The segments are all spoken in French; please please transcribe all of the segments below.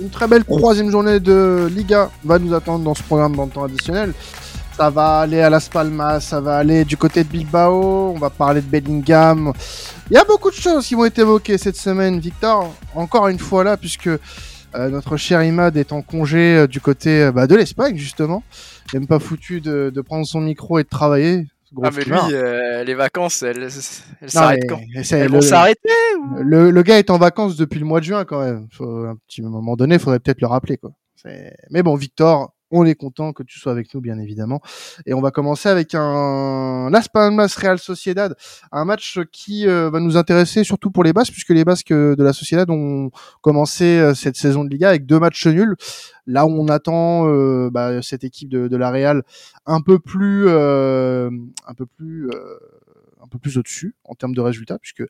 une très belle troisième journée de Liga va nous attendre dans ce programme dans le temps additionnel. Ça va aller à Las Palmas, ça va aller du côté de Bilbao, on va parler de Bellingham. Il y a beaucoup de choses qui vont être évoquées cette semaine, Victor. Encore une fois là, puisque euh, notre cher Imad est en congé euh, du côté euh, bah, de l'Espagne, justement. Il n'aime pas foutu de, prendre son micro et de travailler. Ah mais lui, les vacances, elles, s'arrêtent quand Elles vont s'arrêter le, le, gars est en vacances depuis le mois de juin quand même. Faut, un petit moment donné, il faudrait peut-être le rappeler quoi. Mais bon, Victor, on est content que tu sois avec nous, bien évidemment. Et on va commencer avec un Las Palmas Real Sociedad, un match qui euh, va nous intéresser surtout pour les Basques, puisque les Basques de la Sociedad ont commencé euh, cette saison de Liga avec deux matchs nuls. Là où on attend euh, bah, cette équipe de, la Real un peu plus, un peu plus un peu plus au-dessus en termes de résultats, puisque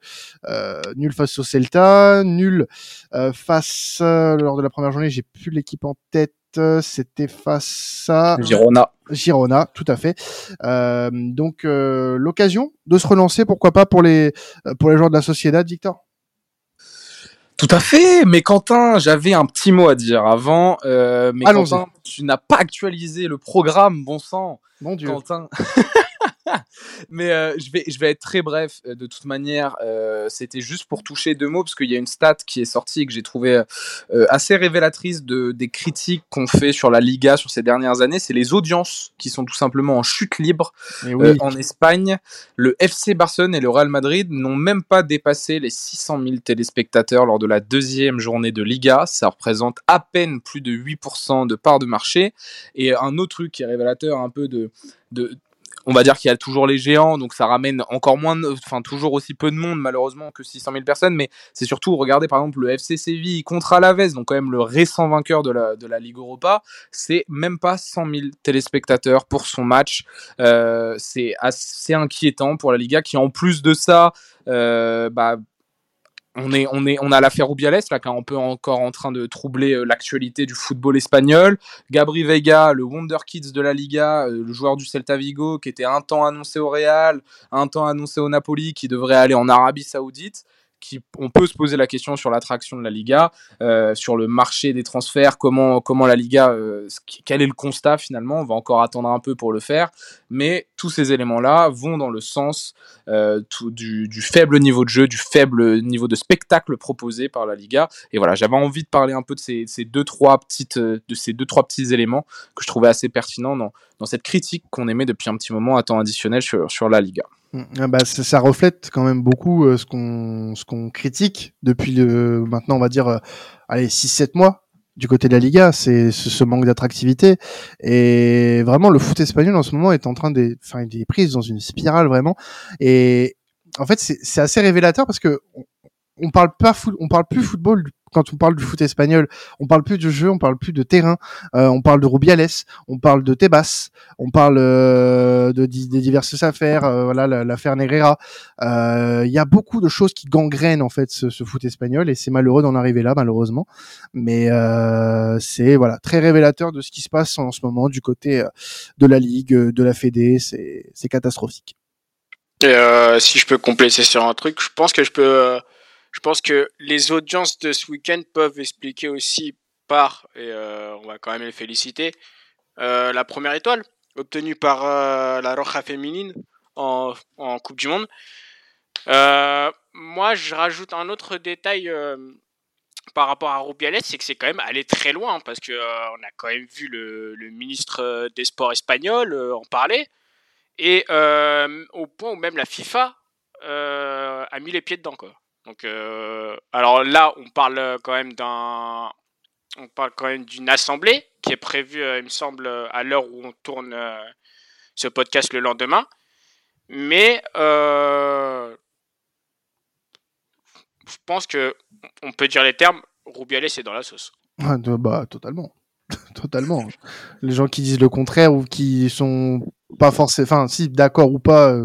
euh, nul face au Celta, nul euh, face euh, lors de la première journée, j'ai plus l'équipe en tête, c'était face à Girona. Girona, tout à fait. donc l'occasion de se relancer, pourquoi pas pour les pour les joueurs de la Sociedad, Victor? Tout à fait, mais Quentin, j'avais un petit mot à dire avant. mais Quentin, tu n'as pas actualisé le programme, bon sang. Mon Dieu. Quentin. Mais euh, je, vais, je vais être très bref. Euh, de toute manière, euh, c'était juste pour toucher deux mots, parce qu'il y a une stat qui est sortie et que j'ai trouvé assez révélatrice de, des critiques qu'on fait sur la Liga sur ces dernières années. C'est les audiences qui sont tout simplement en chute libre en Espagne. Le FC Barcelone et le Real Madrid n'ont même pas dépassé les 600 000 téléspectateurs lors de la deuxième journée de Liga. Ça représente à peine plus de 8% de part de marché. Et un autre truc qui est révélateur un peu de, de, on va dire qu'il y a toujours les géants, donc ça ramène encore moins, enfin toujours aussi peu de monde malheureusement que 600 000 personnes, mais c'est surtout regardez par exemple le FC Séville contre Alaves, donc quand même le récent vainqueur de la de la Ligue Europa, c'est même pas 100 000 téléspectateurs pour son match, euh, c'est assez inquiétant pour la Liga qui en plus de ça, euh, bah on est, on est, on a l'affaire Rubiales là, qui est un peu encore en train de troubler euh, l'actualité du football espagnol. Gabri Vega, le Wonder Kids de la Liga, euh, le joueur du Celta Vigo, qui était un temps annoncé au Real, un temps annoncé au Napoli, qui devrait aller en Arabie Saoudite on peut se poser la question sur l'attraction de la Liga, euh, sur le marché des transferts, comment, comment la Liga, euh, quel est le constat finalement, on va encore attendre un peu pour le faire, mais tous ces éléments-là vont dans le sens euh, du, faible niveau de jeu, du faible niveau de spectacle proposé par la Liga, et voilà, j'avais envie de parler un peu de ces, deux trois petites, de ces deux trois petits éléments que je trouvais assez pertinents dans, cette critique qu'on émet depuis un petit moment à temps additionnel sur, sur la Liga. Ah bah, ça, reflète quand même beaucoup euh, ce qu'on ce qu'on critique depuis le maintenant on va dire euh, allez 6 7 mois du côté de la Liga, c'est ce, manque d'attractivité. Et vraiment le foot espagnol en ce moment est en train de enfin il est pris dans une spirale vraiment. Et en fait c'est assez révélateur parce que on, parle pas on parle plus football quand on parle du foot espagnol, on parle plus de jeu, on parle plus de terrain, euh, on parle de Rubiales, on parle de Tebas, on parle euh, de, des diverses affaires, euh, voilà l'affaire Negrera. Il y a beaucoup de choses qui gangrènent en fait ce, foot espagnol et c'est malheureux d'en arriver là malheureusement, mais c'est voilà très révélateur de ce qui se passe en ce moment du côté de la ligue, de la Fédé, c'est catastrophique. Si je peux compléter sur un truc, je pense que je peux je pense que les audiences de ce week-end peuvent expliquer aussi par, et euh, on va quand même les féliciter, euh, la première étoile obtenue par euh, la Roja féminine en, Coupe du Monde. moi, je rajoute un autre détail par rapport à Rubiales, c'est que c'est quand même allé très loin parce que on a quand même vu le, le ministre des Sports espagnol en parler et au point où même la FIFA a mis les pieds dedans quoi. Donc, euh, alors là, on parle quand même d'un, on parle quand même d'une assemblée qui est prévue, euh, il me semble, à l'heure où on tourne euh, ce podcast le lendemain. Mais je pense que on peut dire les termes. Rubiales est dans la sauce. Ah, bah totalement, totalement. Les gens qui disent le contraire ou qui sont pas forcément, si d'accord ou pas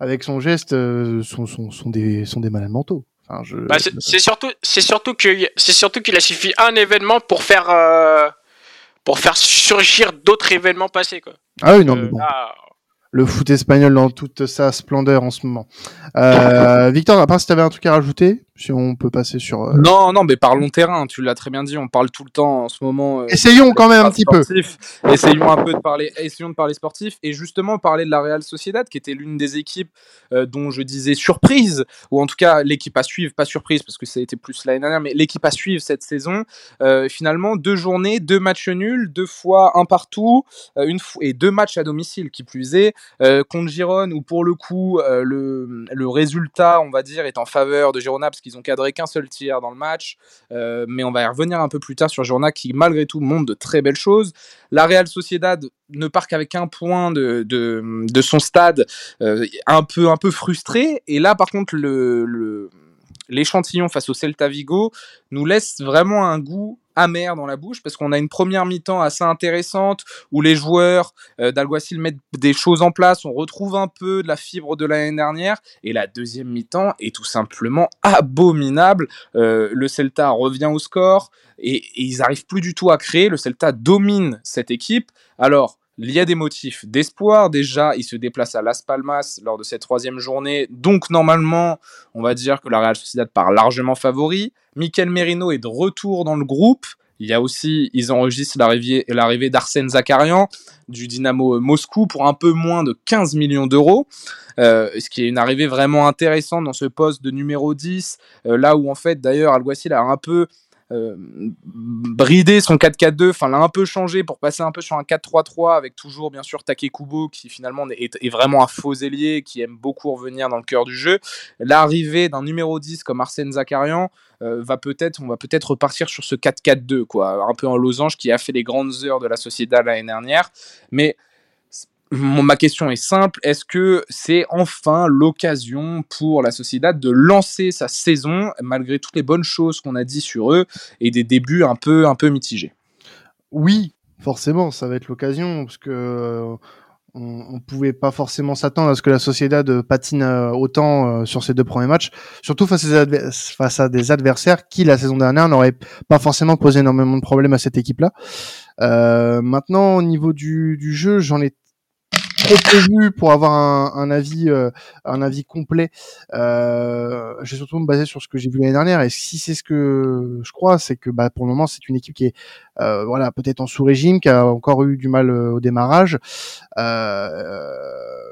avec son geste, sont, sont, sont, des sont des malades mentaux. Bah, c'est surtout, c'est surtout que c'est surtout qu'il a suffi un événement pour faire euh, pour faire surgir d'autres événements passés quoi. Ah oui non mais bon. Le foot espagnol dans toute sa splendeur en ce moment. Euh, Victor, à part si tu avais un truc à rajouter si on peut passer sur. euh, Non, non, mais parlons terrain, tu l'as très bien dit, on parle tout le temps en ce moment. euh, Essayons quand même un petit peu. Essayons un peu de parler, essayons de parler sportif et justement parler de la Real Sociedad, qui était l'une des équipes euh, dont je disais surprise, ou en tout cas l'équipe à suivre, pas surprise parce que ça a été plus l'année dernière, mais l'équipe à suivre cette saison. Euh, finalement, deux journées, deux matchs nuls, deux fois un partout, une et deux matchs à domicile, qui plus est, contre Gironne, où pour le coup le, le résultat, on va dire, est en faveur de Girona parce qu'ils ont cadré qu'un seul tir dans le match. Euh, mais on va y revenir un peu plus tard sur Girona qui, malgré tout, montre de très belles choses. La Real Sociedad ne part qu'avec un point de, de, son stade, euh, un, peu, un peu frustré. Et là, par contre, le- l'échantillon face au Celta Vigo nous laisse vraiment un goût amer dans la bouche parce qu'on a une première mi-temps assez intéressante où les joueurs euh, d'Alguacil mettent des choses en place, on retrouve un peu de la fibre de l'année dernière et la deuxième mi-temps est tout simplement abominable. Euh, le Celta revient au score et, et ils arrivent plus du tout à créer. Le Celta domine cette équipe. Alors, il y a des motifs d'espoir. Déjà, ils se déplacent à Las Palmas lors de cette troisième journée. Donc, normalement, on va dire que la Real Sociedad part largement favori. Mikel Merino est de retour dans le groupe. Il y a aussi, ils enregistrent l'arrivée, d'Arsène Zakarian du Dynamo Moscou pour un peu moins de 15 millions d'euros. Euh, ce qui est une arrivée vraiment intéressante dans ce poste de numéro 10, euh, là où en fait d'ailleurs Alguacil a un peu euh, bridé son 4-4-2, enfin l'a un peu changé pour passer un peu sur un 4-3-3 avec toujours bien sûr Takekubo qui finalement est, vraiment un faux ailier qui aime beaucoup revenir dans le cœur du jeu. L'arrivée d'un numéro 10 comme Arsène Zakarian euh, va peut-être, on va peut-être repartir sur ce 4-4-2 quoi, un peu en losange qui a fait les grandes heures de la Sociedad l'année dernière, mais ma question est simple, est-ce que c'est enfin l'occasion pour la Sociedad de lancer sa saison malgré toutes les bonnes choses qu'on a dit sur eux et des débuts un peu un peu mitigés? Oui, forcément, ça va être l'occasion parce que euh, on, on pouvait pas forcément s'attendre à ce que la Sociedad patine euh, autant euh, sur ces deux premiers matchs, surtout face à, des adversaires qui la saison dernière n'auraient pas forcément posé énormément de problèmes à cette équipe-là. Maintenant, au niveau du jeu, j'en ai pour avoir un, un avis euh, un avis complet. Euh, je vais surtout me baser sur ce que j'ai vu l'année dernière et si c'est ce que je crois, c'est que bah, pour le moment c'est une équipe qui est euh, voilà peut-être en sous-régime, qui a encore eu du mal euh, au démarrage. Euh,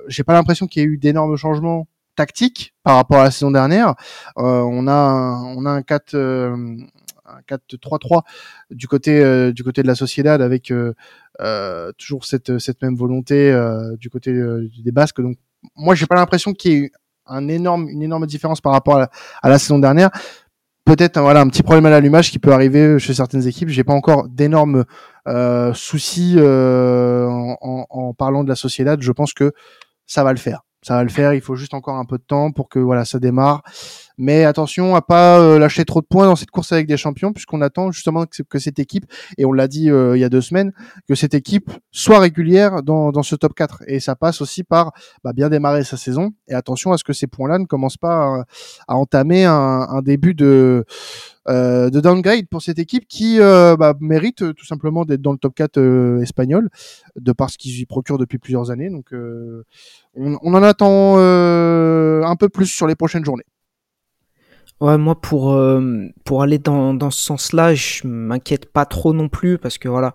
j'ai pas l'impression qu'il y ait eu d'énormes changements tactiques par rapport à la saison dernière. Euh, on a un, on a un 4 euh, un 4-3-3 du côté euh, du côté de la Sociedad avec euh, euh, toujours cette cette même volonté euh, du côté euh, des Basques. Donc moi j'ai pas l'impression qu'il y ait un énorme une énorme différence par rapport à la, saison dernière. Peut-être voilà un petit problème à l'allumage qui peut arriver chez certaines équipes. J'ai pas encore d'énormes euh, soucis euh, en, en, en parlant de la Sociedad. Je pense que ça va le faire. Ça va le faire. Il faut juste encore un peu de temps pour que voilà ça démarre. Mais attention à pas euh, lâcher trop de points dans cette course avec des champions, puisqu'on attend justement que, cette équipe, et on l'a dit euh, il y a deux semaines, que cette équipe soit régulière dans, dans ce top 4. Et ça passe aussi par bah, bien démarrer sa saison. Et attention à ce que ces points-là ne commencent pas à, à entamer un, un début de, euh, de downgrade pour cette équipe qui euh, bah, mérite euh, tout simplement d'être dans le top 4 euh, espagnol, de par ce qu'ils y procurent depuis plusieurs années. Donc on, on en attend un peu plus sur les prochaines journées. Ouais, moi pour euh, pour aller dans dans ce sens-là, je m'inquiète pas trop non plus parce que voilà,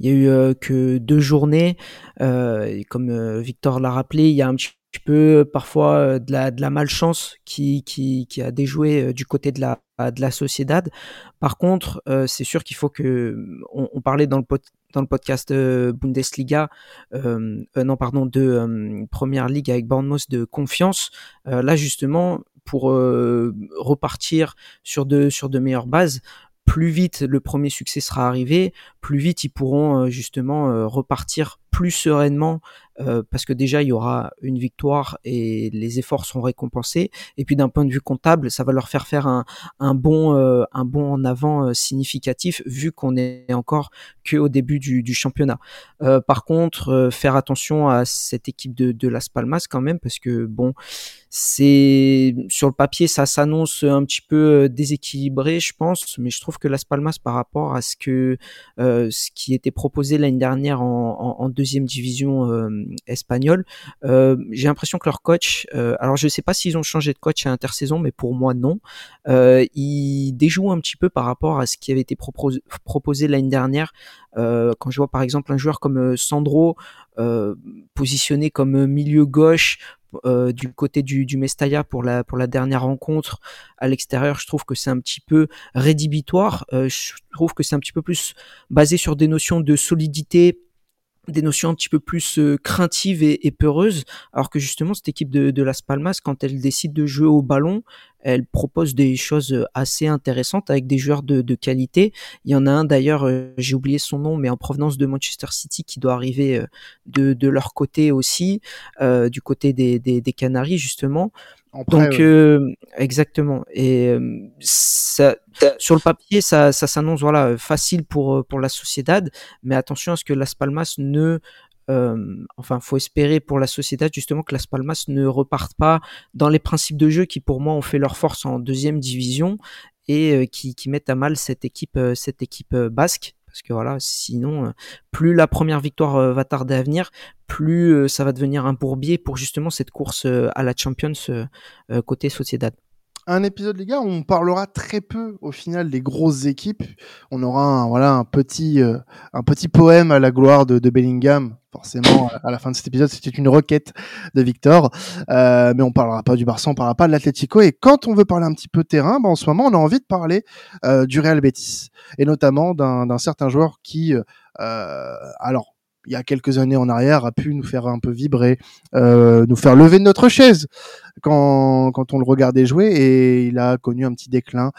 il y a eu euh, que deux journées euh, comme Victor l'a rappelé, il y a un petit peu parfois de la de la malchance qui qui qui a déjoué du côté de la de la Sociedad. Par contre, c'est sûr qu'il faut que on, parlait dans le pod, dans le podcast Bundesliga, non pardon de Première Ligue avec Bournemouth de confiance. Là justement pour euh, repartir sur de, meilleures bases, plus vite le premier succès sera arrivé, plus vite ils pourront euh, justement euh, repartir plus sereinement euh, parce que déjà il y aura une victoire et les efforts seront récompensés. Et puis d'un point de vue comptable ça va leur faire faire un, un bon euh, un bon en avant euh, significatif vu qu'on est encore que au début du, championnat. Par contre faire attention à cette équipe de, de Las Palmas quand même parce que bon c'est sur le papier ça s'annonce un petit peu déséquilibré je pense mais je trouve que Las Palmas par rapport à ce que ce qui était proposé l'année dernière en, en deuxième division espagnole. J'ai l'impression que leur coach, alors je ne sais pas s'ils ont changé de coach à intersaison, mais pour moi non. il déjoue un petit peu par rapport à ce qui avait été proposé, l'année dernière. quand je vois par exemple un joueur comme Sandro positionné comme milieu gauche euh, du côté du, du Mestalla pour la, dernière rencontre à l'extérieur, je trouve que c'est un petit peu rédhibitoire. Euh, je trouve que c'est un petit peu plus basé sur des notions de solidité, des notions un petit peu plus euh, craintives et, peureuses, alors que justement cette équipe de Las Palmas, quand elle décide de jouer au ballon, elle propose des choses assez intéressantes avec des joueurs de, de qualité. Il y en a un d'ailleurs, euh, j'ai oublié son nom, mais en provenance de Manchester City qui doit arriver euh, de, de leur côté aussi, euh, du côté des, des, des Canaries justement. Donc euh, exactement. Et ça, sur le papier, ça, ça s'annonce voilà facile pour pour la Sociedad, mais attention à ce que Las Palmas ne euh, enfin, faut espérer pour la société justement que Las Palmas ne repartent pas dans les principes de jeu qui pour moi ont fait leur force en deuxième division et euh, qui, qui, mettent à mal cette équipe, euh, cette équipe euh, basque. Parce que voilà, sinon, plus la première victoire va tarder à venir, plus ça va devenir un bourbier pour justement cette course à la Champions côté Sociedad un épisode Liga où on parlera très peu au final des grosses équipes. On aura un, voilà un petit euh, un petit poème à la gloire de, Bellingham. Forcément, à la fin de cet épisode, c'était une requête de Victor. Euh, mais on parlera pas du Barça, on parlera pas de l'Atlético. Et quand on veut parler un petit peu terrain, bah, en ce moment, on a envie de parler euh, du Real Betis et notamment d'un certain joueur qui, euh, alors il y a quelques années en arrière, a pu nous faire un peu vibrer, euh, nous faire lever de notre chaise quand, quand on le regardait jouer et il a connu un petit déclin.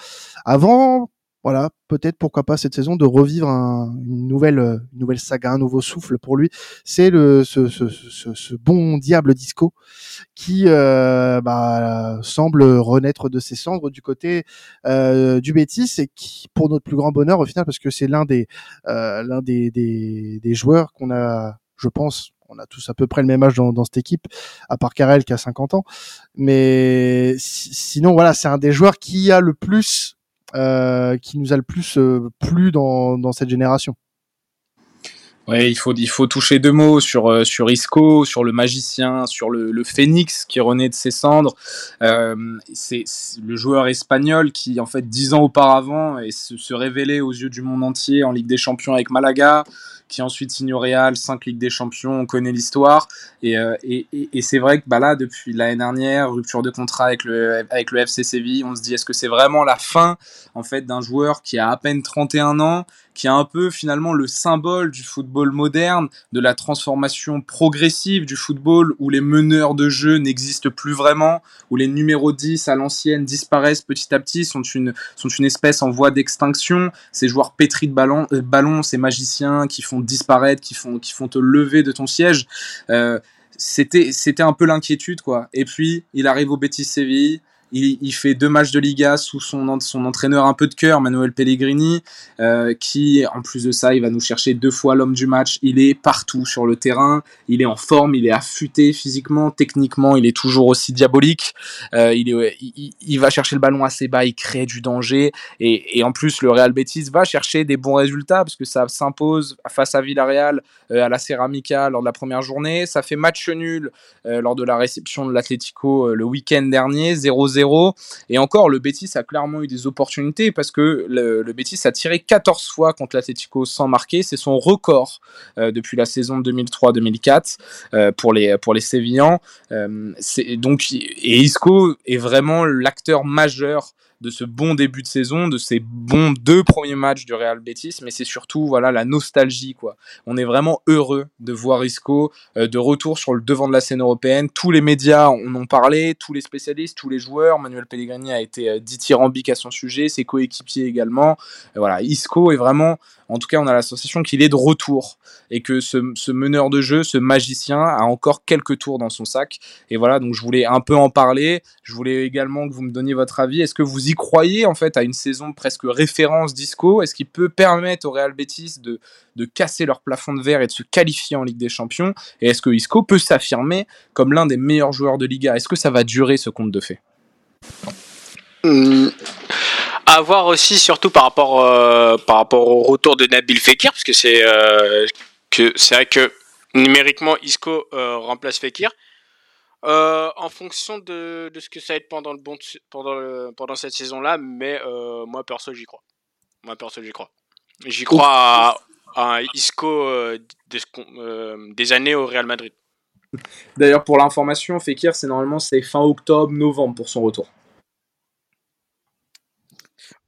Avant, voilà, peut-être pourquoi pas cette saison de revivre un, une nouvelle une nouvelle saga, un nouveau souffle pour lui. C'est le ce, ce, ce, ce, bon diable disco qui euh, bah, semble renaître de ses cendres du côté euh, du Bétis et qui, pour notre plus grand bonheur au final, parce que c'est l'un des euh, l'un des, des, des joueurs qu'on a, je pense, on a tous à peu près le même âge dans, dans cette équipe, à part Karel qui a 50 ans. Mais sinon, voilà, c'est un des joueurs qui a le plus euh, qui nous a le plus euh, plu dans, cette génération. Ouais, il faut, il faut toucher deux mots sur, euh, sur Isco, sur le magicien, sur le, phénix qui renaît de ses cendres. Euh, c'est le joueur espagnol qui, en fait, dix ans auparavant, est, se, se révélait aux yeux du monde entier en Ligue des Champions avec Malaga, qui ensuite signe au Real, 5 Ligues des Champions, on connaît l'histoire. Et, euh, et, et, c'est vrai que bah là, depuis l'année dernière, rupture de contrat avec le, avec le FC Séville, on se dit est-ce que c'est vraiment la fin en fait d'un joueur qui a à peine 31 ans, qui est un peu finalement le symbole du football moderne, de la transformation progressive du football où les meneurs de jeu n'existent plus vraiment, où les numéros 10 à l'ancienne disparaissent petit à petit, sont une, sont une espèce en voie d'extinction. Ces joueurs pétris de ballon, euh, ballon, ces magiciens qui font disparaître, qui font, qui font te lever de ton siège. Euh, c'était, c'était un peu l'inquiétude, quoi. Et puis, il arrive au Betis Séville il, fait deux matchs de Liga sous son, entraîneur un peu de cœur, Manuel Pellegrini, euh, qui, en plus de ça, il va nous chercher deux fois l'homme du match. Il est partout sur le terrain, il est en forme, il est affûté physiquement, techniquement, il est toujours aussi diabolique. Euh, il, va chercher le ballon assez bas, il crée du danger. Et, en plus, le Real Betis va chercher des bons résultats, parce que ça s'impose face à Villarreal euh, à la Ceramica lors de la première journée. Ça fait match nul lors de la réception de l'Atlético le week-end dernier, 0-0 et encore, le Betis a clairement eu des opportunités parce que le, Betis a tiré 14 fois contre l'Atlético sans marquer. C'est son record euh, depuis la saison 2003-2004 euh, pour les pour les Sévillans. Euh, et Isco est vraiment l'acteur majeur de ce bon début de saison, de ces bons deux premiers matchs du Real Betis, mais c'est surtout voilà la nostalgie quoi. On est vraiment heureux de voir Isco euh, de retour sur le devant de la scène européenne. Tous les médias en ont parlé, tous les spécialistes, tous les joueurs. Manuel Pellegrini a été euh, dithyrambique à son sujet, ses coéquipiers également. Et voilà, Isco est vraiment en tout cas, on a la sensation qu'il est de retour et que ce, ce, meneur de jeu, ce magicien, a encore quelques tours dans son sac. Et voilà, donc je voulais un peu en parler. Je voulais également que vous me donniez votre avis. Est-ce que vous y croyez en fait à une saison presque référence disco Est-ce qu'il peut permettre au Real Betis de, de casser leur plafond de verre et de se qualifier en Ligue des Champions? Et est-ce que Isco peut s'affirmer comme l'un des meilleurs joueurs de Liga? Est-ce que ça va durer ce conte de fées? Mmh à voir aussi surtout par rapport euh, par rapport au retour de Nabil Fekir parce que c'est euh, que c'est vrai que numériquement, Isco remplace Fekir. En fonction de, de, ce que ça va être pendant, le bon, pendant, le, pendant cette saison-là, mais moi perso j'y crois. Moi perso j'y crois. J'y crois à, à, un Isco des, des années au Real Madrid. D'ailleurs, pour l'information, Fekir, c'est normalement c'est fin octobre, novembre pour son retour.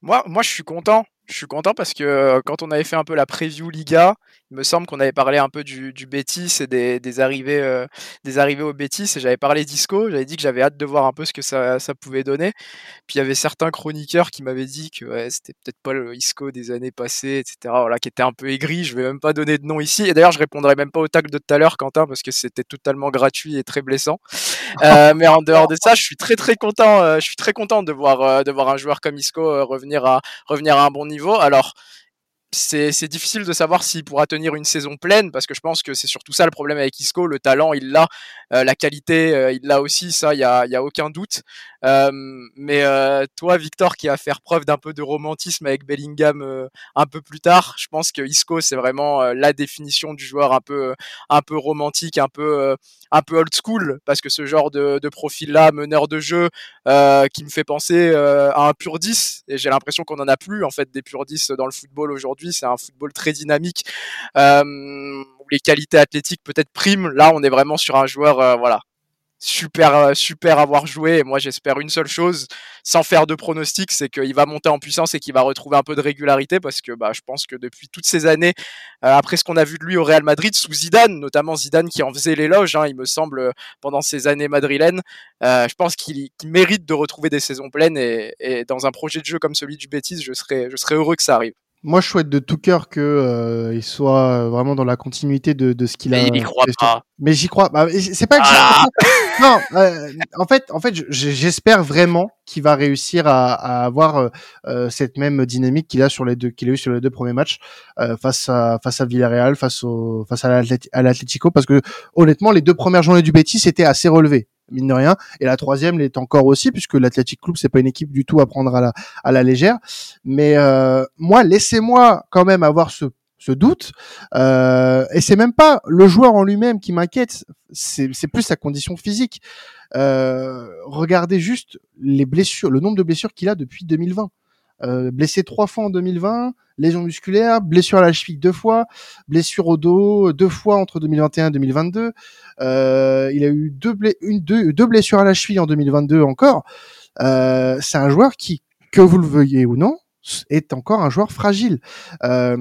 Moi, moi, je suis content. Je suis content parce que quand on avait fait un peu la preview Liga, il me semble qu'on avait parlé un peu du, du Betis et des, des arrivées, des arrivées au Betis et j'avais parlé d'Isco. J'avais dit que j'avais hâte de voir un peu ce que ça, ça pouvait donner. Puis il y avait certains chroniqueurs qui m'avaient dit que ouais, c'était peut-être pas le Isco des années passées, etc. Voilà, qui était un peu aigri. Je vais même pas donner de nom ici. Et d'ailleurs, je répondrai même pas au tag de tout à l'heure, Quentin, parce que c'était totalement gratuit et très blessant. Euh, mais en dehors de ça, je suis très très content. je suis très content de voir, de voir un joueur comme Isco revenir à revenir à un bon niveau. Alors c'est difficile de savoir s'il pourra tenir une saison pleine parce que je pense que c'est surtout ça le problème avec Isco. Le talent, il l'a, euh, la qualité, euh, il l'a aussi, ça, il y a, y a, aucun doute. Euh, mais toi, Victor, qui va faire preuve d'un peu de romantisme avec Bellingham un peu plus tard, je pense que Isco, c'est vraiment la définition du joueur un peu, un peu romantique, un peu, un peu old school parce que ce genre de, de profil-là, meneur de jeu, qui me fait penser à un pur 10 et j'ai l'impression qu'on en a plus en fait des pur 10 dans le football aujourd'hui c'est un football très dynamique euh, où les qualités athlétiques peut-être priment. Là, on est vraiment sur un joueur, euh, voilà, super euh, super avoir joué et moi j'espère une seule chose sans faire de pronostic c'est qu'il va monter en puissance et qu'il va retrouver un peu de régularité parce que bah, je pense que depuis toutes ces années après ce qu'on a vu de lui au Real Madrid sous Zidane notamment Zidane qui en faisait l'éloge hein, il me semble pendant ces années madrilènes je pense qu'il mérite de retrouver des saisons pleines et, dans un projet de jeu comme celui du Betis je serais je serais heureux que ça arrive moi, je souhaite de tout cœur que euh, il soit vraiment dans la continuité de, de ce qu'il a. Mais il y croit pas. Mais j'y crois. Bah, c'est pas que ah non. Euh, en fait, en fait, j'espère vraiment qu'il va réussir à, à avoir euh, euh, cette même dynamique qu'il a sur les deux, qu'il a eu sur les deux premiers matchs euh, face à face à Villarreal, face au face à l'Atlético, parce que honnêtement, les deux premières journées du Betis étaient assez relevées mine de rien. Et la troisième l'est encore aussi, puisque l'Athletic Club, c'est pas une équipe du tout à prendre à la, à la légère. Mais euh, moi, laissez-moi quand même avoir ce, ce doute. Euh, et c'est même pas le joueur en lui-même qui m'inquiète, c'est plus sa condition physique. Euh, regardez juste les blessures, le nombre de blessures qu'il a depuis 2020. Euh, blessé trois fois en 2020, lésion musculaire, blessure à la cheville deux fois, blessure au dos deux fois entre 2021 et 2022. Euh, il a eu deux, blessures à la cheville en 2022 encore. Euh, c'est un joueur qui, que vous le veuillez ou non, est encore un joueur fragile. Euh,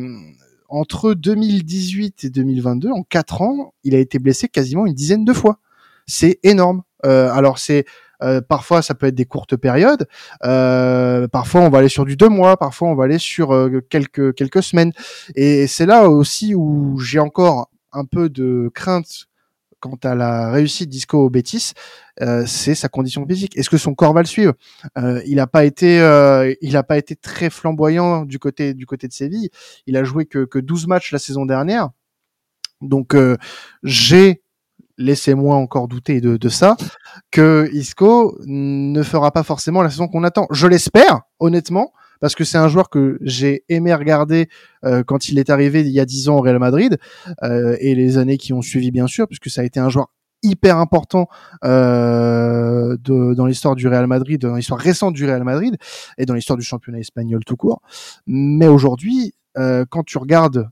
entre 2018 et 2022, en quatre ans, il a été blessé quasiment une dizaine de fois. C'est énorme. Euh, alors c'est euh, parfois, ça peut être des courtes périodes. Euh, parfois, on va aller sur du deux mois. Parfois, on va aller sur euh, quelques quelques semaines. Et c'est là aussi où j'ai encore un peu de crainte quant à la réussite d'Isco au Betis, euh, c'est sa condition physique. Est-ce que son corps va le suivre? Euh, Il n'a pas été, il a pas été très flamboyant du côté du côté de Séville. Il a joué que, que 12 matchs la saison dernière. Donc j'ai laissez-moi encore douter de, de, ça, que Isco ne fera pas forcément la saison qu'on attend. Je l'espère, honnêtement, parce que c'est un joueur que j'ai aimé regarder euh, quand il est arrivé il y a dix ans au Real Madrid euh, et les années qui ont suivi, bien sûr, puisque ça a été un joueur hyper important euh, de, dans l'histoire du Real Madrid, dans l'histoire récente du Real Madrid et dans l'histoire du championnat espagnol tout court. Mais aujourd'hui, euh, quand tu regardes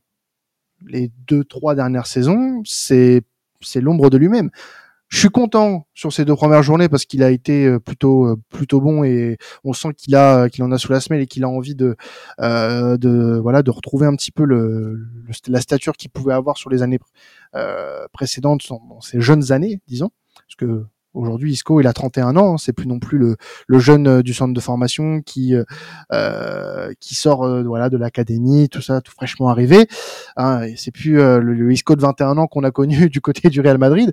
les deux trois dernières saisons, c'est c'est l'ombre de lui-même. Je suis content sur ces deux premières journées parce qu'il a été euh, plutôt euh, plutôt bon et on sent qu'il a qu'il en a sous la semelle et qu'il a envie de euh, de voilà de retrouver un petit peu le, la stature qu'il pouvait avoir sur les années euh, précédentes, dans ses jeunes années, disons, parce que Aujourd'hui, Isco, il a 31 ans. C'est plus non plus le, le, jeune euh, du centre de formation qui euh, euh qui sort euh, voilà de l'académie, tout ça, tout fraîchement arrivé. Hein, c'est plus le, Isco de 21 ans qu'on a connu du côté du Real Madrid.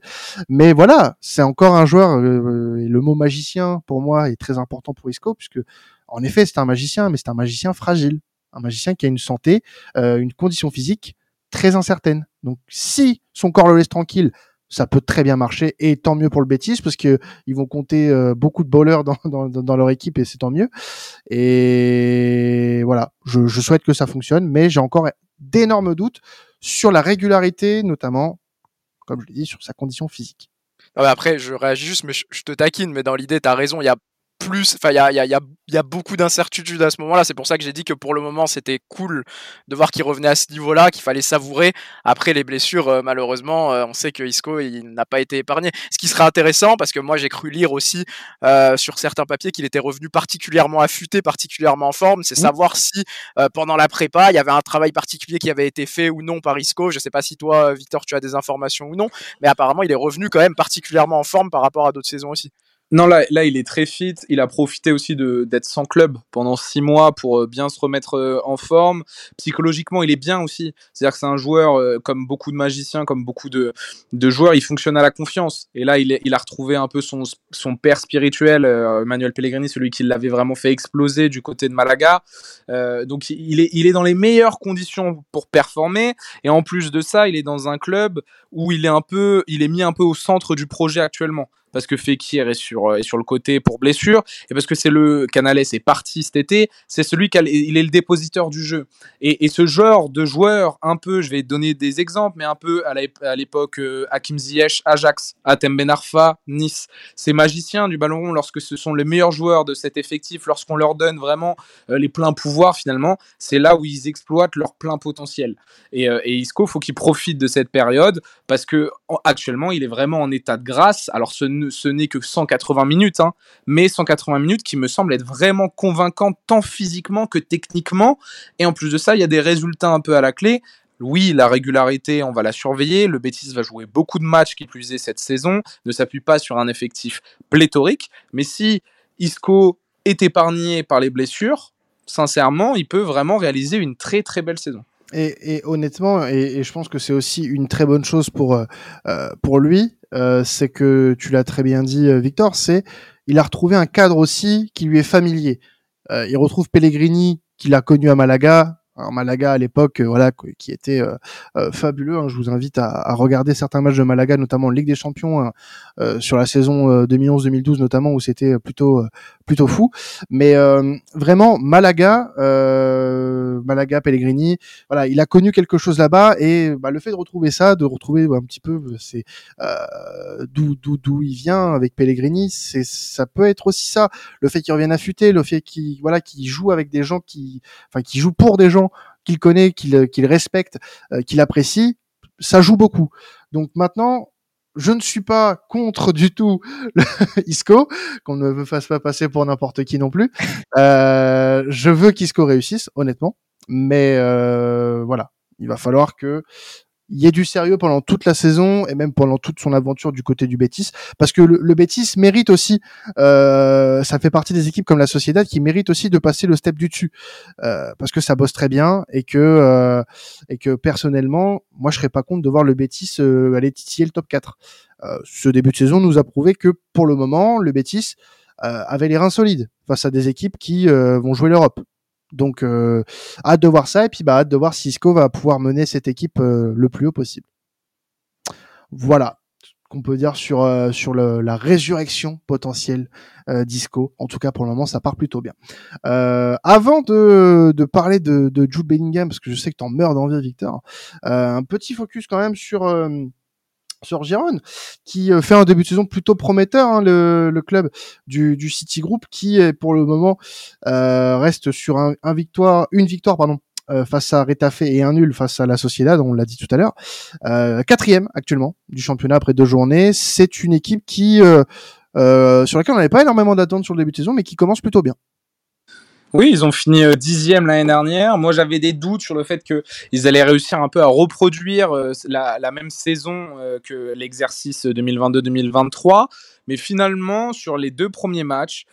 Mais voilà, c'est encore un joueur. et le mot magicien pour moi est très important pour Isco puisque en effet, c'est un magicien, mais c'est un magicien fragile, un magicien qui a une santé, une condition physique très incertaine. Donc, si son corps le laisse tranquille ça peut très bien marcher et tant mieux pour le Betis parce que ils vont compter euh, beaucoup de bowlers dans, dans, dans, leur équipe et c'est tant mieux. Et voilà, je, je souhaite que ça fonctionne, mais j'ai encore d'énormes doutes sur la régularité, notamment comme je l'ai dit, sur sa condition physique. après, je réagis juste, mais je, je te taquine, mais dans l'idée, tu as raison, il y a plus, enfin, il y a, y, a, y a, beaucoup d'incertitudes à ce moment-là. C'est pour ça que j'ai dit que pour le moment, c'était cool de voir qu'il revenait à ce niveau-là, qu'il fallait savourer. Après les blessures, euh, malheureusement, euh, on sait que Isco, il n'a pas été épargné. Ce qui serait intéressant, parce que moi, j'ai cru lire aussi euh, sur certains papiers qu'il était revenu particulièrement affûté, particulièrement en forme. C'est mmh. savoir si pendant la prépa, il y avait un travail particulier qui avait été fait ou non par Isco. Je sais pas si toi, Victor, tu as des informations ou non, mais apparemment, il est revenu quand même particulièrement en forme par rapport à d'autres saisons aussi. Non, là, là, il est très fit. Il a profité aussi d'être sans club pendant six mois pour euh, bien se remettre euh, en forme. Psychologiquement, il est bien aussi. C'est-à-dire que c'est un joueur, euh, comme beaucoup de magiciens, comme beaucoup de, de joueurs, il fonctionne à la confiance. Et là, il, est, il a retrouvé un peu son, son père spirituel, Manuel Pellegrini, celui qui l'avait vraiment fait exploser du côté de Malaga. donc, il est, il est dans les meilleures conditions pour performer. Et en plus de ça, il est dans un club où il est un peu, il est mis un peu au centre du projet actuellement parce que Fekir est sur, euh, est sur le côté pour blessure, et parce que c'est le Canales est parti cet été, c'est celui qui est le dépositeur du jeu. Et, ce genre de joueur, un peu, je vais donner des exemples, mais un peu à l'époque euh, Hakim Ziyech, Ajax, Atem Ben Arfa, Nice, ces magiciens du ballon rond, lorsque ce sont les meilleurs joueurs de cet effectif, lorsqu'on leur donne vraiment euh, les pleins pouvoirs finalement, c'est là où ils exploitent leur plein potentiel. Et, et Isco, faut qu'il profite de cette période parce que actuellement, il est vraiment en état de grâce. Alors ce ce n'est que 180 minutes, hein, mais 180 minutes qui me semblent être vraiment convaincantes tant physiquement que techniquement. Et en plus de ça, il y a des résultats un peu à la clé. Oui, la régularité, on va la surveiller. Le Betis va jouer beaucoup de matchs qui plus est cette saison, ne s'appuie pas sur un effectif pléthorique. Mais si Isco est épargné par les blessures, sincèrement, il peut vraiment réaliser une très très belle saison. Et, honnêtement, et, je pense que c'est aussi une très bonne chose pour euh, euh, pour lui, euh, c'est que tu l'as très bien dit, Victor, c'est il a retrouvé un cadre aussi qui lui est familier. il retrouve Pellegrini qu'il a connu à Malaga, Malaga à l'époque, euh, voilà, qui était euh, euh, fabuleux. Hein. Je vous invite à, regarder certains matchs de Malaga, notamment en Ligue des Champions hein, sur la saison 2011-2012 notamment, où c'était plutôt plutôt fou. Mais vraiment, Malaga, Malaga, Pellegrini, voilà, il a connu quelque chose là-bas et bah, le fait de retrouver ça, de retrouver un petit peu, c'est d'où d'où d'où il vient avec Pellegrini, c'est ça peut être aussi ça. Le fait qu'il revienne affûté, le fait qu'il voilà, qu'il joue avec des gens qui, enfin, qui joue pour des gens qu'il connaît, qu'il qu'il respecte, euh, qu'il apprécie, ça joue beaucoup. Donc maintenant, je ne suis pas contre du tout Isco, qu'on ne me fasse pas passer pour n'importe qui non plus. Euh, je veux qu'Isco réussisse, honnêtement, mais euh, voilà, il va falloir que il y ait du sérieux pendant toute la saison et même pendant toute son aventure du côté du Betis parce que le, le Betis mérite aussi euh, ça fait partie des équipes comme la Sociedad qui méritent aussi de passer le step du dessus euh, parce que ça bosse très bien et que euh, et que personnellement moi je serais pas contre de voir le Betis euh, aller titiller le top 4 euh, ce début de saison nous a prouvé que pour le moment le Betis euh, avait les reins solides face à des équipes qui vont jouer l'Europe donc, euh, hâte de voir ça et puis bah, hâte de voir si Isco va pouvoir mener cette équipe euh, le plus haut possible. Voilà qu'on peut dire sur euh, sur la résurrection potentielle euh, d'Isco. En tout cas, pour le moment, ça part plutôt bien. avant de, de parler de, de Jude Bellingham, parce que je sais que t'en meurs d'envie, Victor, un petit focus quand même sur sur Giron, qui euh, fait un début de saison plutôt prometteur, hein, le, club du, du City Group, qui pour le moment euh, reste sur un, victoire, une victoire pardon, euh, face à Retafe et un nul face à la Sociedad, on l'a dit tout à l'heure. Euh, quatrième actuellement du championnat après deux journées. C'est une équipe qui sur laquelle on n'avait pas énormément d'attentes sur le début de saison, mais qui commence plutôt bien. Oui, ils ont fini euh, dixième l'année dernière. Moi, j'avais des doutes sur le fait qu'ils allaient réussir un peu à reproduire euh, la, la même saison euh, que l'exercice 2022-2023. Mais finalement, sur les deux premiers matchs,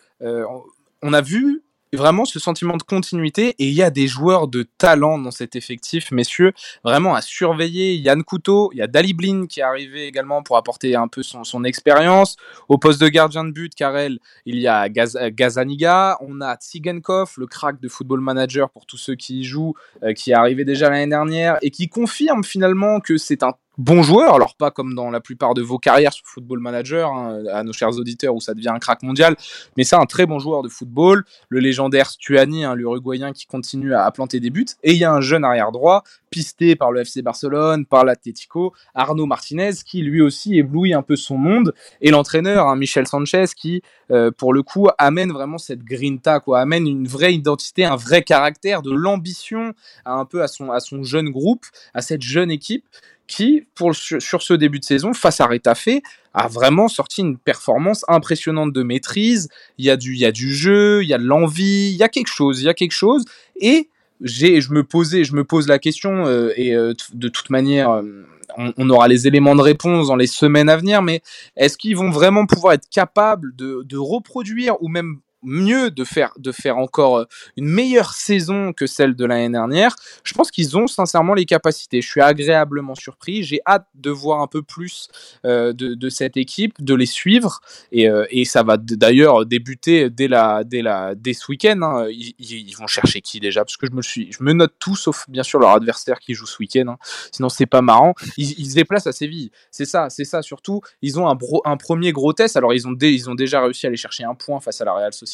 on a vu vraiment ce sentiment de continuité et il y a des joueurs de talent dans cet effectif, messieurs, vraiment à surveiller. Yann Couteau, il y a Dali Blin qui est arrivé également pour apporter un peu son, expérience. Au poste de gardien de but, Karel, il y a Gaz, Gazaniga, on a Tsigankov, le crack de football manager pour tous ceux qui y jouent, euh, qui est arrivé déjà l'année dernière et qui confirme finalement que c'est un bon joueur, alors pas comme dans la plupart de vos carrières sur Football Manager, hein, à nos chers auditeurs où ça devient un crack mondial, mais c'est un très bon joueur de football, le légendaire Stuani, hein, l'Uruguayen qui continue à, planter des buts, et il y a un jeune arrière droit, pisté par le FC Barcelone, par l'Atlético, Arnaud Martinez, qui lui aussi éblouit un peu son monde, et l'entraîneur, hein, Michel Sanchez, qui euh, pour le coup amène vraiment cette grinta, quoi, amène une vraie identité, un vrai caractère, de l'ambition un peu à son, à son jeune groupe, à cette jeune équipe qui, pour, sur ce début de saison, face à Retafe, a vraiment sorti une performance impressionnante de maîtrise. Il y a du, il y a du jeu, il y a de l'envie, il y a quelque chose, il y a quelque chose. Et j'ai, je me posais, je me pose la question, euh, et euh, de toute manière, euh, on, on, aura les éléments de réponse dans les semaines à venir, mais est-ce qu'ils vont vraiment pouvoir être capables de, de reproduire ou même mieux de faire, de faire encore euh, une meilleure saison que celle de l'année dernière. Je pense qu'ils ont sincèrement les capacités. Je suis agréablement surpris. J'ai hâte de voir un peu plus euh, de, cette équipe, de les suivre. Et, euh, et ça va d'ailleurs débuter dès, la, dès, la, dès ce week-end. Hein. Ils, vont chercher qui déjà? Parce que je me, je me note tout, sauf bien sûr leur adversaire qui joue ce week-end. Hein. Sinon, c'est pas marrant. Ils, se déplacent à Séville. C'est ça, c'est ça surtout. Ils ont un, un premier gros test. Alors, ils ont, ils ont déjà réussi à aller chercher un point face à la Real Sociedad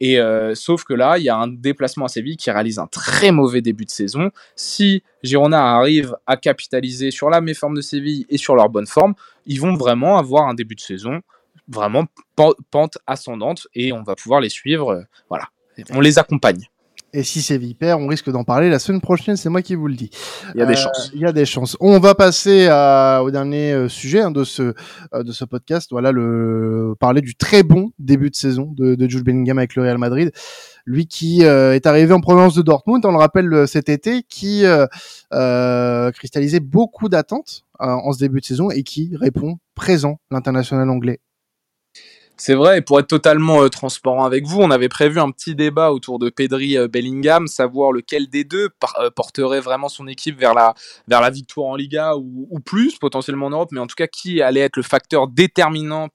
et euh, sauf que là, il y a un déplacement à Séville qui réalise un très mauvais début de saison. Si Girona arrive à capitaliser sur la méforme de Séville et sur leur bonne forme, ils vont vraiment avoir un début de saison vraiment pente ascendante et on va pouvoir les suivre. Voilà, on les accompagne. Et si c'est Vipère, on risque d'en parler la semaine prochaine, c'est moi qui vous le dis. Il y a des euh, chances. Il y a des chances. On va passer à, au dernier euh, sujet hein, de ce euh, de ce podcast. Voilà, le parler du très bon début de saison de, de Jules Bellingham avec le Real Madrid. Lui qui est arrivé en provenance de Dortmund, on le rappelle cet été, qui euh, cristallisait beaucoup d'attentes en ce début de saison et qui répond présent l'international anglais c'est vrai, et pour être totalement euh, transparent avec vous, on avait prévu un petit débat autour de Pedri euh, Bellingham, savoir lequel des deux euh, porterait vraiment son équipe vers la, victoire en Liga ou, plus, potentiellement en Europe, mais en tout cas qui allait être le facteur déterminant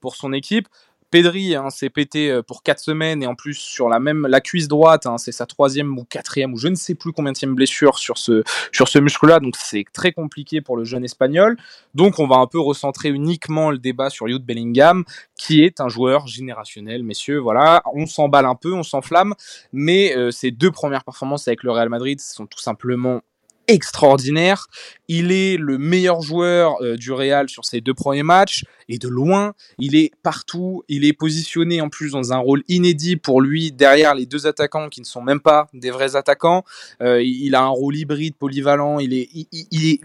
pour son équipe. Pedri hein, s'est pété euh, pour 4 semaines et en plus sur la même la cuisse droite, hein, c'est sa troisième ou quatrième ou je ne sais plus combien de blessure sur ce sur ce muscle-là, donc c'est très compliqué pour le jeune espagnol. Donc on va un peu recentrer uniquement le débat sur Jude Bellingham, qui est un joueur générationnel, messieurs. Voilà, on s'emballe un peu, on s'enflamme, mais euh, ses deux premières performances avec le Real Madrid sont tout simplement extraordinaire. Il est le meilleur joueur euh, du Real sur ses deux premiers matchs et de loin. Il est partout. Il est positionné en plus dans un rôle inédit pour lui derrière les deux attaquants qui ne sont même pas des vrais attaquants. Euh, il a un rôle hybride, polyvalent. Il est, il, est...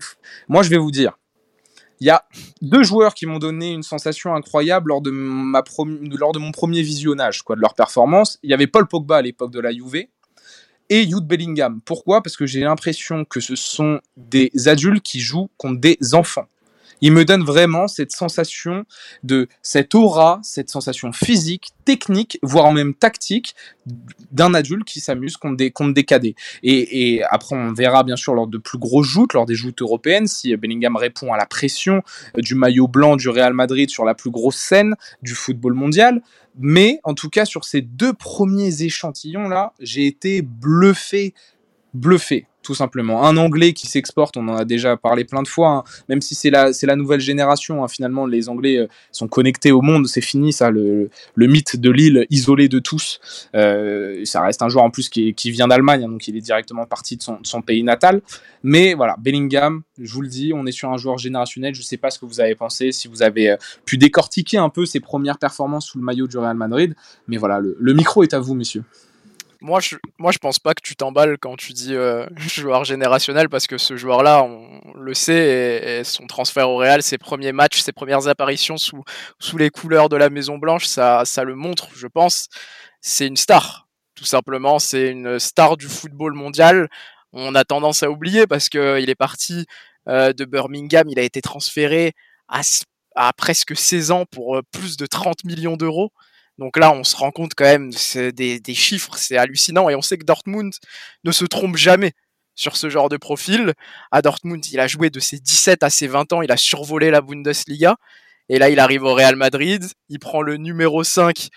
Moi, je vais vous dire. Il y a deux joueurs qui m'ont donné une sensation incroyable lors de, ma lors de mon premier visionnage quoi, de leur performance. Il y avait Paul Pogba à l'époque de la Juve, et Jude Bellingham. Pourquoi? Parce que j'ai l'impression que ce sont des adultes qui jouent contre des enfants. Il me donne vraiment cette sensation de cette aura, cette sensation physique, technique, voire même tactique d'un adulte qui s'amuse contre des, cadets. Et, et, après, on verra bien sûr lors de plus grosses joutes, lors des joutes européennes, si Bellingham répond à la pression du maillot blanc du Real Madrid sur la plus grosse scène du football mondial. Mais en tout cas, sur ces deux premiers échantillons-là, j'ai été bluffé, bluffé tout simplement. Un anglais qui s'exporte, on en a déjà parlé plein de fois, hein. même si c'est la, c'est la nouvelle génération, hein. finalement les Anglais euh, sont connectés au monde, c'est fini ça, le, le mythe de l'île isolé de tous. Euh, ça reste un joueur en plus qui, qui vient d'Allemagne, hein, donc il est directement parti de son, son, pays natal. Mais voilà, Bellingham, je vous le dis, on est sur un joueur générationnel, je sais pas ce que vous avez pensé, si vous avez euh, pu décortiquer un peu ses premières performances sous le maillot du Real Madrid, mais voilà, le, le micro est à vous, messieurs moi je, moi, je pense pas que tu t'emballes quand tu dis euh, joueur générationnel parce que ce joueur-là, on le sait, et, son transfert au Real, ses premiers matchs, ses premières apparitions sous, sous les couleurs de la Maison Blanche, ça, ça le montre, je pense. C'est une star, tout simplement. C'est une star du football mondial. On a tendance à oublier parce que il est parti euh, de Birmingham, il a été transféré à, à presque 16 ans pour euh, plus de 30 millions d'euros. Donc là, on se rend compte quand même des, chiffres, c'est hallucinant. Et on sait que Dortmund ne se trompe jamais sur ce genre de profil. À Dortmund, il a joué de ses 17 à ses 20 ans, il a survolé la Bundesliga. Et là, il arrive au Real Madrid, il prend le numéro 5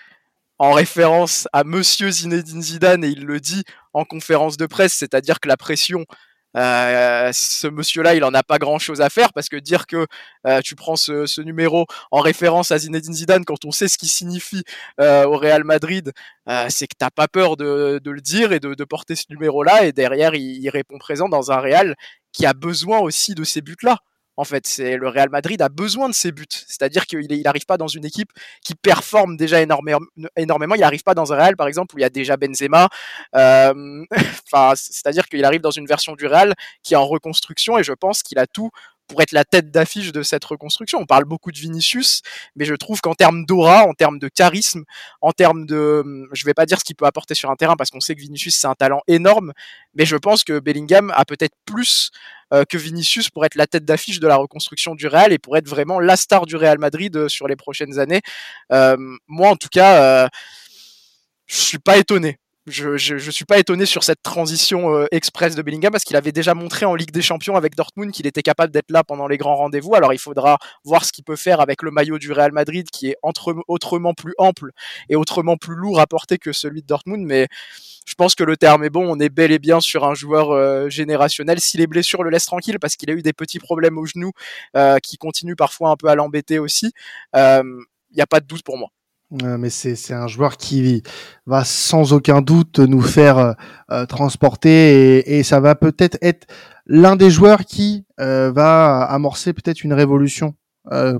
en référence à Monsieur Zinedine Zidane et il le dit en conférence de presse, c'est-à-dire que la pression Euh, ce monsieur-là, il en a pas grand-chose à faire parce que dire que euh, tu prends ce, numéro en référence à Zinedine Zidane quand on sait ce qu'il signifie euh, au Real Madrid, c'est que t'as pas peur de, le dire et de, de porter ce numéro-là. Et derrière, il, il, répond présent dans un Real qui a besoin aussi de ces buts-là. En fait, c'est le Real Madrid a besoin de ses buts. C'est-à-dire qu'il n'arrive pas dans une équipe qui performe déjà énormément. Il n'arrive pas dans un Real, par exemple, où il y a déjà Benzema. Euh, c'est-à-dire qu'il arrive dans une version du Real qui est en reconstruction et je pense qu'il a tout pour être la tête d'affiche de cette reconstruction. On parle beaucoup de Vinicius, mais je trouve qu'en termes d'aura, en termes de charisme, en termes de, je vais pas dire ce qu'il peut apporter sur un terrain parce qu'on sait que Vinicius c'est un talent énorme, mais je pense que Bellingham a peut-être plus euh, que Vinicius pour être la tête d'affiche de la reconstruction du Real et pour être vraiment la star du Real Madrid euh, sur les prochaines années. Euh, moi, en tout cas, je suis pas étonné je, je, je, suis pas étonné sur cette transition euh, express de Bellingham parce qu'il avait déjà montré en Ligue des Champions avec Dortmund qu'il était capable d'être là pendant les grands rendez-vous. Alors il faudra voir ce qu'il peut faire avec le maillot du Real Madrid qui est entre, autrement plus ample et autrement plus lourd à porter que celui de Dortmund. Mais je pense que le terme est bon. On est bel et bien sur un joueur euh, générationnel. Si les blessures le laissent tranquille parce qu'il a eu des petits problèmes au genou euh, qui continuent parfois un peu à l'embêter aussi, il euh, n'y a pas de doute pour moi. Euh, mais c'est un joueur qui va sans aucun doute nous faire euh, transporter et, ça va peut-être être, l'un des joueurs qui euh, va amorcer peut-être une révolution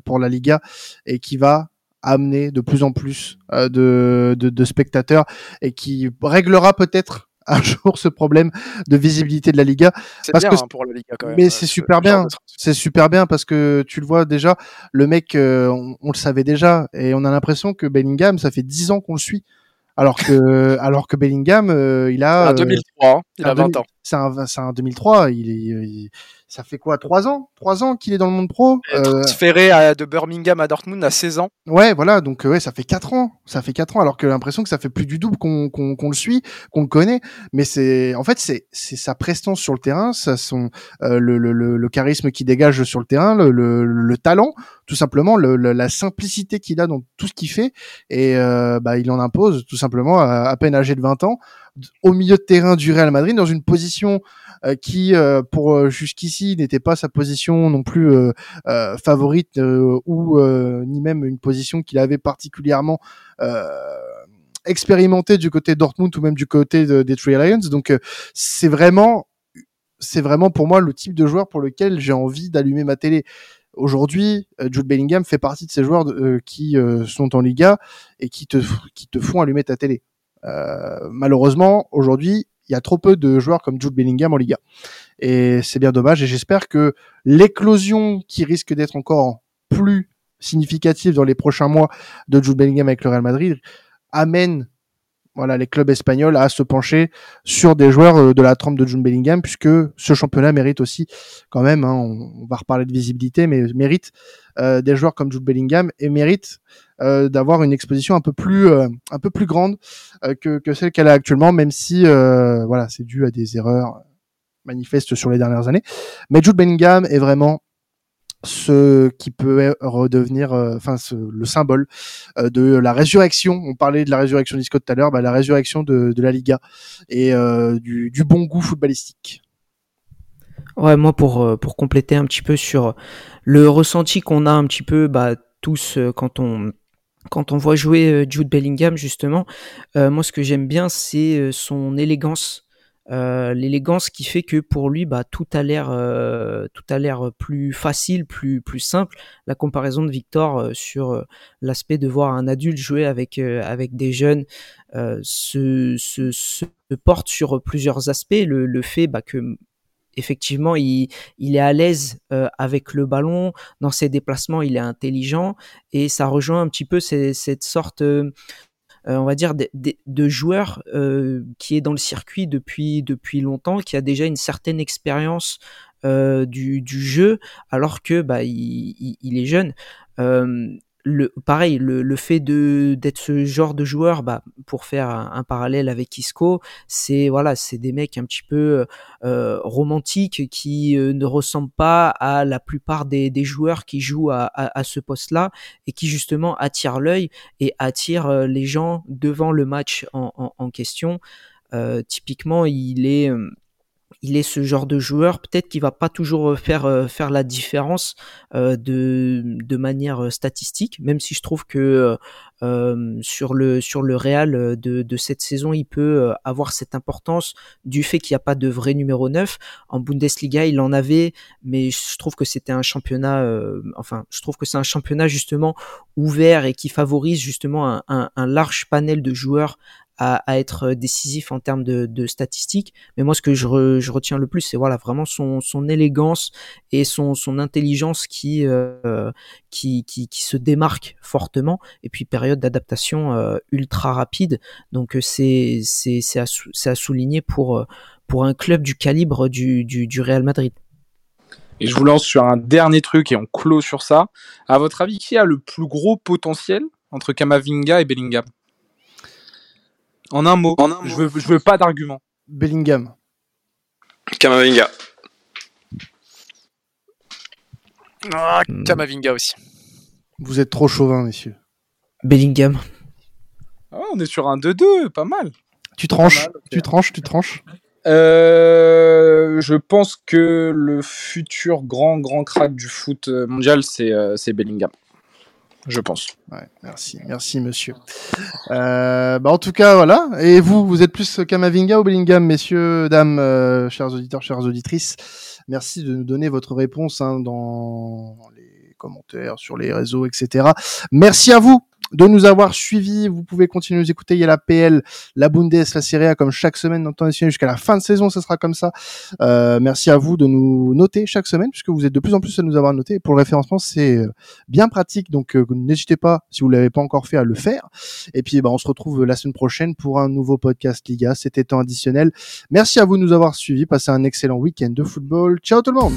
pour la Liga et qui va amener de plus en plus de, de, de spectateurs et qui réglera peut-être un jour ce problème de visibilité de la Liga. Parce bien, que hein, pour la Liga quand même. Mais c'est super bien. C'est super bien parce que tu le vois déjà, le mec, euh, on, on, le savait déjà et on a l'impression que Bellingham, ça fait dix ans qu'on le suit. Alors que, alors que Bellingham, euh, il a. En 2003, hein, il a 20 ans. C'est un, un 2003. Il est, il, ça fait quoi, trois ans, trois ans qu'il est dans le monde pro. Euh... Transféré à, de Birmingham à Dortmund à 16 ans. Ouais, voilà. Donc ouais, ça fait quatre ans. Ça fait quatre ans. Alors que l'impression que ça fait plus du double qu'on qu'on le suit, qu'on le connaît. Mais c'est, en fait, c'est c'est sa prestance sur le terrain, ça son euh, le, le, le, le charisme qui dégage sur le terrain, le, le, le talent, tout simplement, le, la simplicité qu'il a dans tout ce qu'il fait. Et euh, bah, il en impose tout simplement à, peine âgé de 20 ans au milieu de terrain du Real Madrid dans une position euh, qui, euh, pour euh, jusqu'ici, n'était pas sa position non plus favorite ou ni même une position qu'il avait particulièrement expérimenté du côté Dortmund ou même du côté de, des Three Lions. Donc c'est vraiment, c'est vraiment pour moi le type de joueur pour lequel j'ai envie d'allumer ma télé. Aujourd'hui, Jude Bellingham fait partie de ces joueurs euh, qui euh, sont en Liga et qui te, qui te font allumer ta télé. Euh, malheureusement, aujourd'hui, il y a trop peu de joueurs comme Jude Bellingham en Liga. Et c'est bien dommage. Et j'espère que l'éclosion qui risque d'être encore plus significative dans les prochains mois de Jude Bellingham avec le Real Madrid amène voilà, les clubs espagnols à se pencher sur des joueurs de la trempe de Jude Bellingham, puisque ce championnat mérite aussi, quand même, hein, on, va reparler de visibilité, mais mérite euh, des joueurs comme Jude Bellingham et mérite euh, d'avoir une exposition un peu plus, euh, un peu plus grande que, que, celle qu'elle a actuellement, même si, voilà, c'est dû à des erreurs manifestes sur les dernières années. Mais Jude Bellingham est vraiment ce qui peut redevenir enfin le symbole euh, de la résurrection. On parlait de la résurrection d'Isco tout à l'heure bah, la résurrection de, la Liga et euh, du, bon goût footballistique. Ouais moi pour pour compléter un petit peu sur le ressenti qu'on a un petit peu bah, tous quand on quand on voit jouer Jude Bellingham justement euh, moi ce que j'aime bien c'est son élégance euh, l'élégance qui fait que pour lui bah, tout a l'air euh, tout a l'air plus facile plus plus simple. La comparaison de Victor euh, sur l'aspect de voir un adulte jouer avec avec des jeunes se, se, porte sur plusieurs aspects. Le, fait bah, que effectivement, il, il, est à l'aise avec le ballon, dans ses déplacements, il est intelligent, et ça rejoint un petit peu cette sorte euh, on va dire, de, de, joueur euh, qui est dans le circuit depuis, depuis longtemps, qui a déjà une certaine expérience euh, du, du, jeu, alors que bah, il, est jeune. Euh, le, pareil, le, le fait de d'être ce genre de joueur, bah, pour faire un, parallèle avec Isco, c'est voilà, c'est des mecs un petit peu euh, romantiques qui euh, ne ressemblent pas à la plupart des, des joueurs qui jouent à, à, ce poste-là et qui justement attirent l'œil et attirent euh, les gens devant le match en, en, en question. Euh, typiquement, il est il est ce genre de joueur, peut-être qu'il va pas toujours euh, faire euh, faire la différence euh, de de manière statistique, même si je trouve que sur le sur le Real de, de cette saison, il peut avoir cette importance du fait qu'il n'y a pas de vrai numéro 9. En Bundesliga, il en avait, mais je trouve que c'était un championnat, enfin, je trouve que c'est un championnat justement ouvert et qui favorise justement un large panel de joueurs à, à, être décisif en termes de, de, statistiques. Mais moi, ce que je, je retiens le plus, c'est voilà vraiment son, son élégance et son, son intelligence qui, euh, qui, qui, qui, se démarque fortement. Et puis période d'adaptation euh, ultra rapide. Donc euh, c'est c'est c'est à, à, souligner pour euh, pour un club du calibre du, du, du Real Madrid. Et je vous lance sur un dernier truc et on clôt sur ça. À votre avis, qui a le plus gros potentiel entre Kamavinga et Bellingham? En un mot, en un je, veux, je veux pas d'argument. Bellingham. Kamavinga. Ah, Kamavinga aussi. Vous êtes trop chauvin, messieurs. Bellingham. Ah, on est sur un 2-2, pas mal. Tu tranches, mal, okay. tu tranches, tu tranches. Euh, je pense que le futur grand grand crack du foot mondial, c'est euh, Bellingham je pense. Merci, merci monsieur. Euh, bah en tout cas, voilà. Et vous, vous êtes plus Kamavinga ou Bellingham, messieurs, dames, euh, chers auditeurs, chères auditrices? Merci de nous donner votre réponse hein, dans les commentaires, sur les réseaux, etc. Merci à vous de nous avoir suivis. Vous pouvez continuer à nous écouter. Il y a la PL, la Bundes, la Serie A, comme chaque semaine dans le temps jusqu'à la fin de saison, ce sera comme ça. Euh, merci à vous de nous noter chaque semaine, puisque vous êtes de plus en plus à nous avoir noté. Pour le référencement, c'est euh, bien pratique, donc euh, n'hésitez pas, si vous l'avez pas encore fait, à le faire. Et puis, bah, on se retrouve la semaine prochaine pour un nouveau podcast Liga. C'était temps additionnel. Merci à vous de nous avoir suivis. Passez un excellent week-end de football. Ciao tout le monde